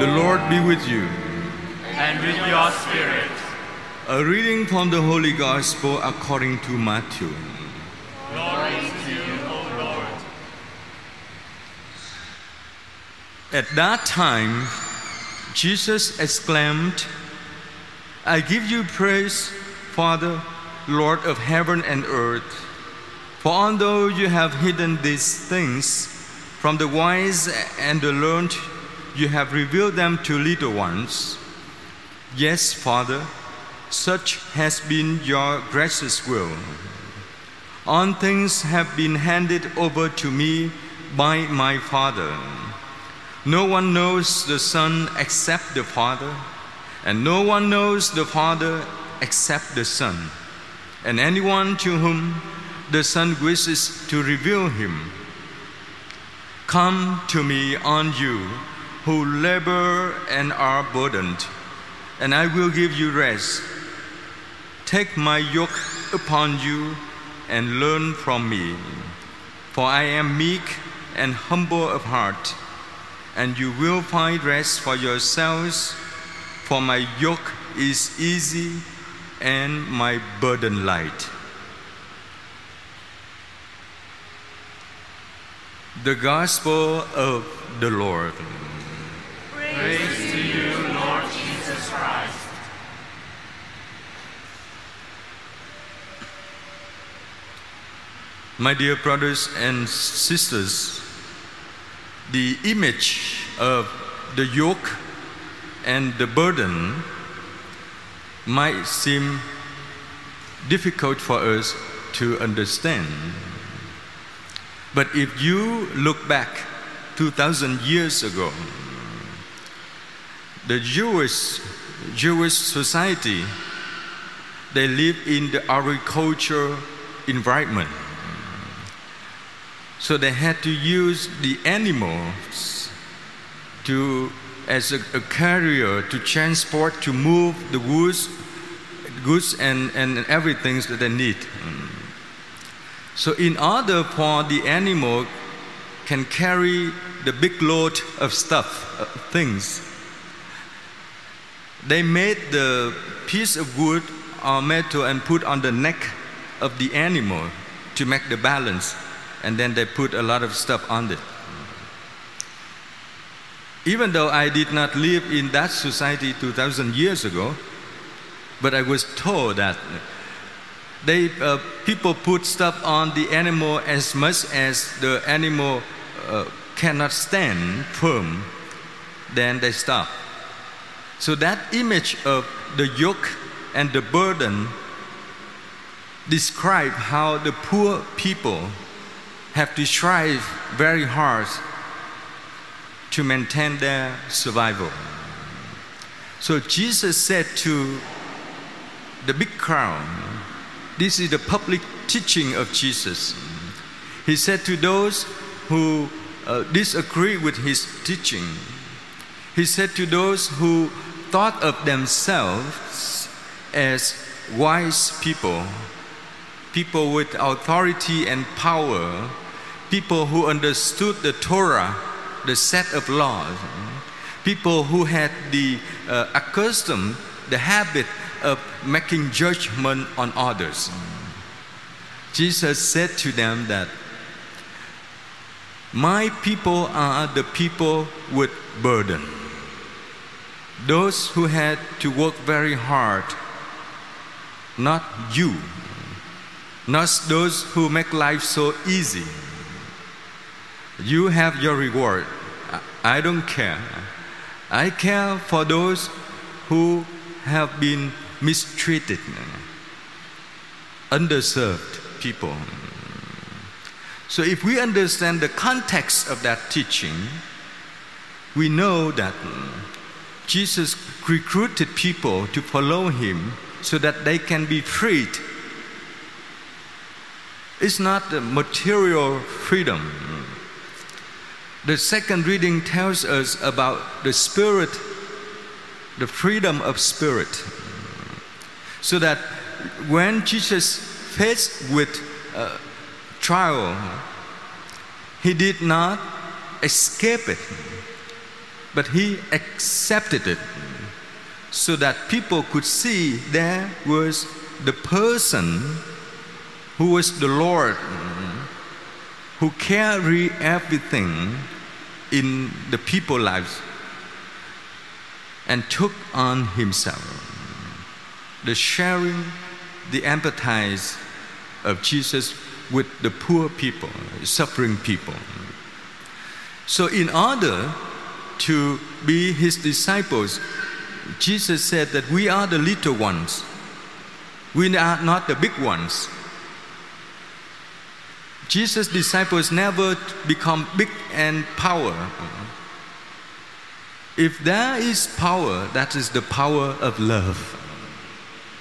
The Lord be with you. and with your spirit. A reading from the Holy Gospel according to Matthew. Glory to you, O Lord. At that time, Jesus exclaimed, I give you praise, Father, Lord of heaven and earth. For although you have hidden these things from the wise and the learned, you have revealed them to little ones. Yes, Father, such has been your gracious will. All things have been handed over to me by my Father. No one knows the Son except the Father, and no one knows the Father except the Son, and anyone to whom the Son wishes to reveal him. Come to me, on you who labor and are burdened, and I will give you rest. Take my yoke upon you and learn from me, for I am meek and humble of heart, and you will find rest for yourselves, for my yoke is easy and my burden light. The Gospel of the Lord. My dear brothers and sisters, the image of the yoke and the burden might seem difficult for us to understand. But if you look back 2000 years ago, the Jewish Jewish society they live in the agriculture environment. So they had to use the animals to as a, a carrier to transport to move the goods goods and, and everything that they need. So in order for the animal can carry the big load of stuff, uh, things, they made the piece of wood or metal and put on the neck of the animal to make the balance, and then they put a lot of stuff on it. Even though I did not live in that society 2,000 years ago, but I was told that they uh, people put stuff on the animal as much as the animal uh, cannot stand firm, then they stop. So that image of the yoke and the burden describe how the poor people have to strive very hard to maintain their survival. So Jesus said to the big crowd, this is the public teaching of Jesus. He said to those who uh, disagree with his teaching, he said to those who thought of themselves as wise people, people with authority and power, people who understood the Torah, the set of laws, people who had the uh, accustomed, the habit of making judgment on others. Jesus said to them that my people are the people with burden. Those who had to work very hard, not you, not those who make life so easy. You have your reward. I don't care. I care for those who have been mistreated, underserved people. So, if we understand the context of that teaching, we know that Jesus recruited people to follow him so that they can be freed. It's not the material freedom. The second reading tells us about the spirit, the freedom of spirit. So that when Jesus faced with uh, trial, he did not escape it. but he accepted it so that people could see there was the person who was the Lord who carry everything in the people's lives and took on himself the sharing, the empathize of Jesus with the poor people, suffering people. So, in order to be his disciples, Jesus said that we are the little ones, we are not the big ones. Jesus' disciples never become big and power. If there is power, that is the power of love.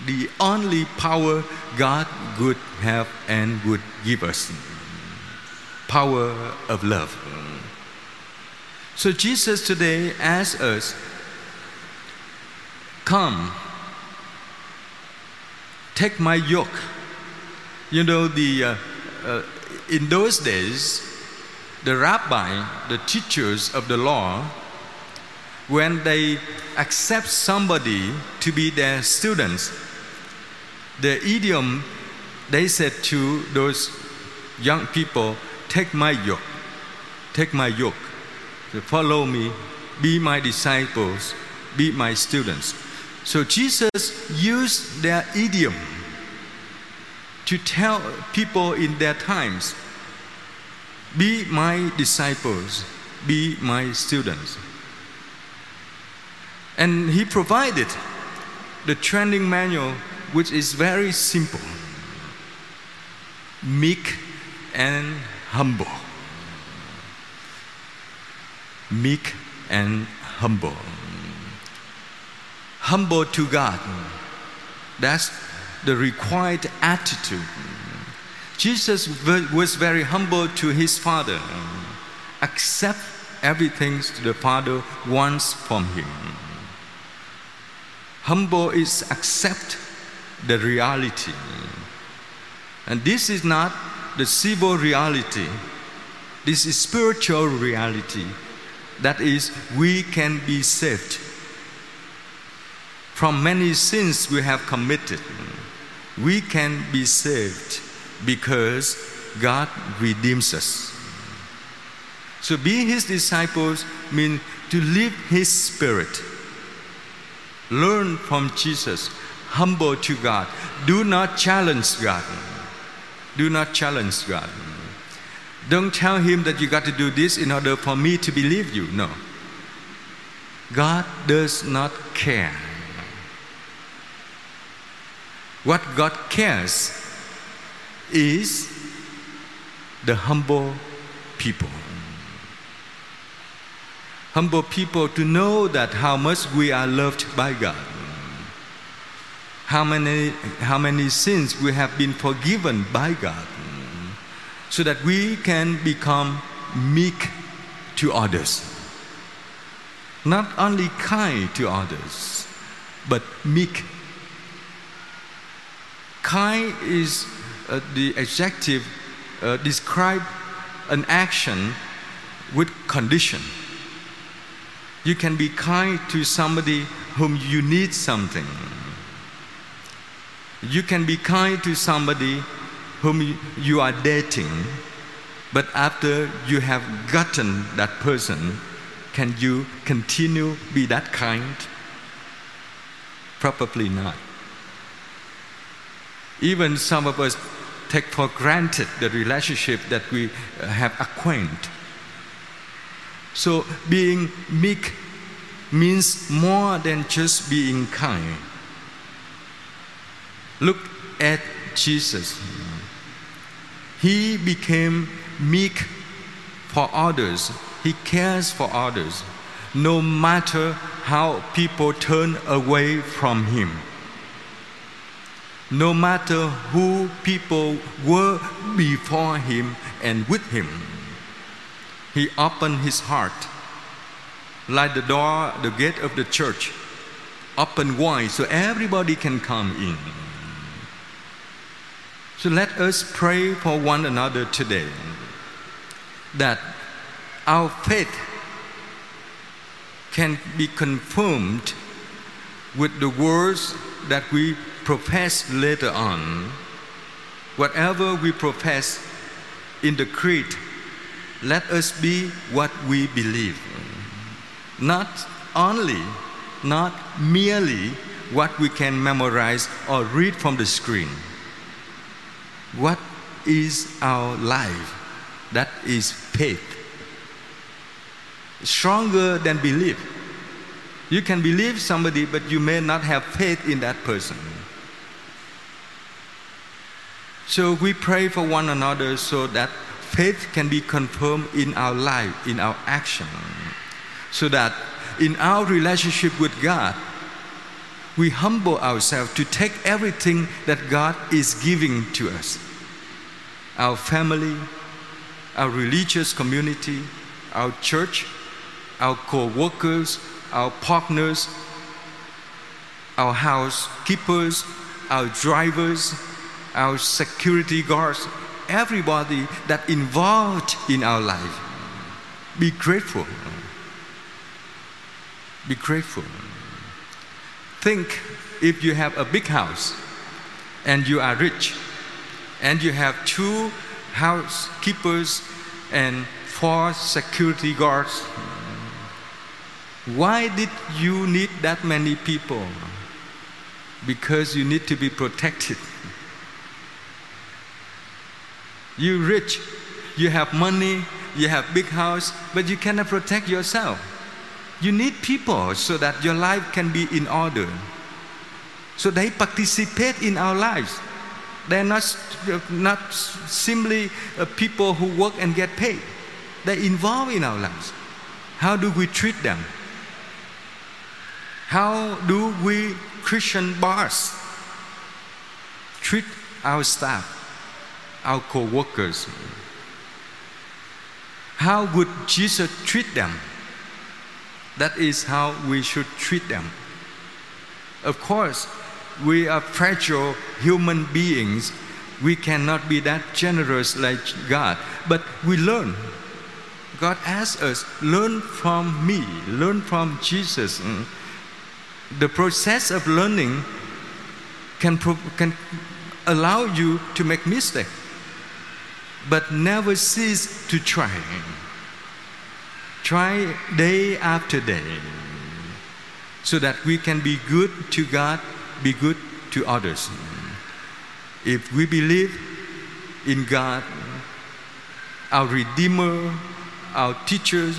The only power God would have and would give us. Power of love. So Jesus today asks us, come, take my yoke. You know, the, uh, uh, in those days, the rabbi, the teachers of the law, when they accept somebody to be their students, the idiom they said to those young people, take my yoke, take my yoke, follow me, be my disciples, be my students. So Jesus used their idiom to tell people in their times, be my disciples, be my students. And he provided the training manual, which is very simple meek and humble. Meek and humble. Humble to God. That's the required attitude. Jesus was very humble to his Father. Accept everything the Father wants from him. Humble is accept the reality. And this is not the civil reality. This is spiritual reality. That is, we can be saved from many sins we have committed. We can be saved because God redeems us. So, being His disciples means to live His Spirit. Learn from Jesus, humble to God. Do not challenge God. Do not challenge God. Don't tell Him that you got to do this in order for me to believe you. No. God does not care. What God cares is the humble people. Humble people to know that how much we are loved by God. How many, how many sins we have been forgiven by God. So that we can become meek to others. Not only kind to others, but meek Kind is uh, the adjective uh, describe an action with condition. You can be kind to somebody whom you need something. You can be kind to somebody whom you are dating, but after you have gotten that person, can you continue be that kind? Probably not. Even some of us take for granted the relationship that we uh, have acquainted. So being meek means more than just being kind. Look at Jesus. He became meek for others. He cares for others, no matter how people turn away from him no matter who people were before him and with him. He opened his heart like the door, the gate of the church, open wide so everybody can come in. So let us pray for one another today that our faith can be confirmed with the words that we profess later on. Whatever we profess in the creed, let us be what we believe. Not only, not merely what we can memorize or read from the screen. What is our life? That is faith. Stronger than belief. You can believe somebody, but you may not have faith in that person. So we pray for one another so that faith can be confirmed in our life, in our action. So that in our relationship with God, we humble ourselves to take everything that God is giving to us our family, our religious community, our church, our co workers, our partners, our housekeepers, our drivers, our security guards, everybody that involved in our life. Be grateful. Be grateful. Think if you have a big house and you are rich and you have two housekeepers and four security guards why did you need that many people? Because you need to be protected. You rich, you have money, you have big house, but you cannot protect yourself. You need people so that your life can be in order. So they participate in our lives. They're not, not simply uh, people who work and get paid. They're involved in our lives. How do we treat them? How do we Christian boss treat our staff, our co workers? How would Jesus treat them? That is how we should treat them. Of course, we are fragile human beings. We cannot be that generous like God, but we learn. God asks us, learn from me, learn from Jesus mm. the process of learning can, can allow you to make mistakes, but never cease to try. Try day after day so that we can be good to God, be good to others. If we believe in God, our Redeemer, our teachers,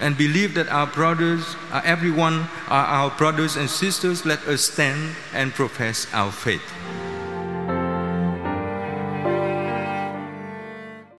and believe that our brothers, uh, everyone are our brothers and sisters, let us stand and profess our faith.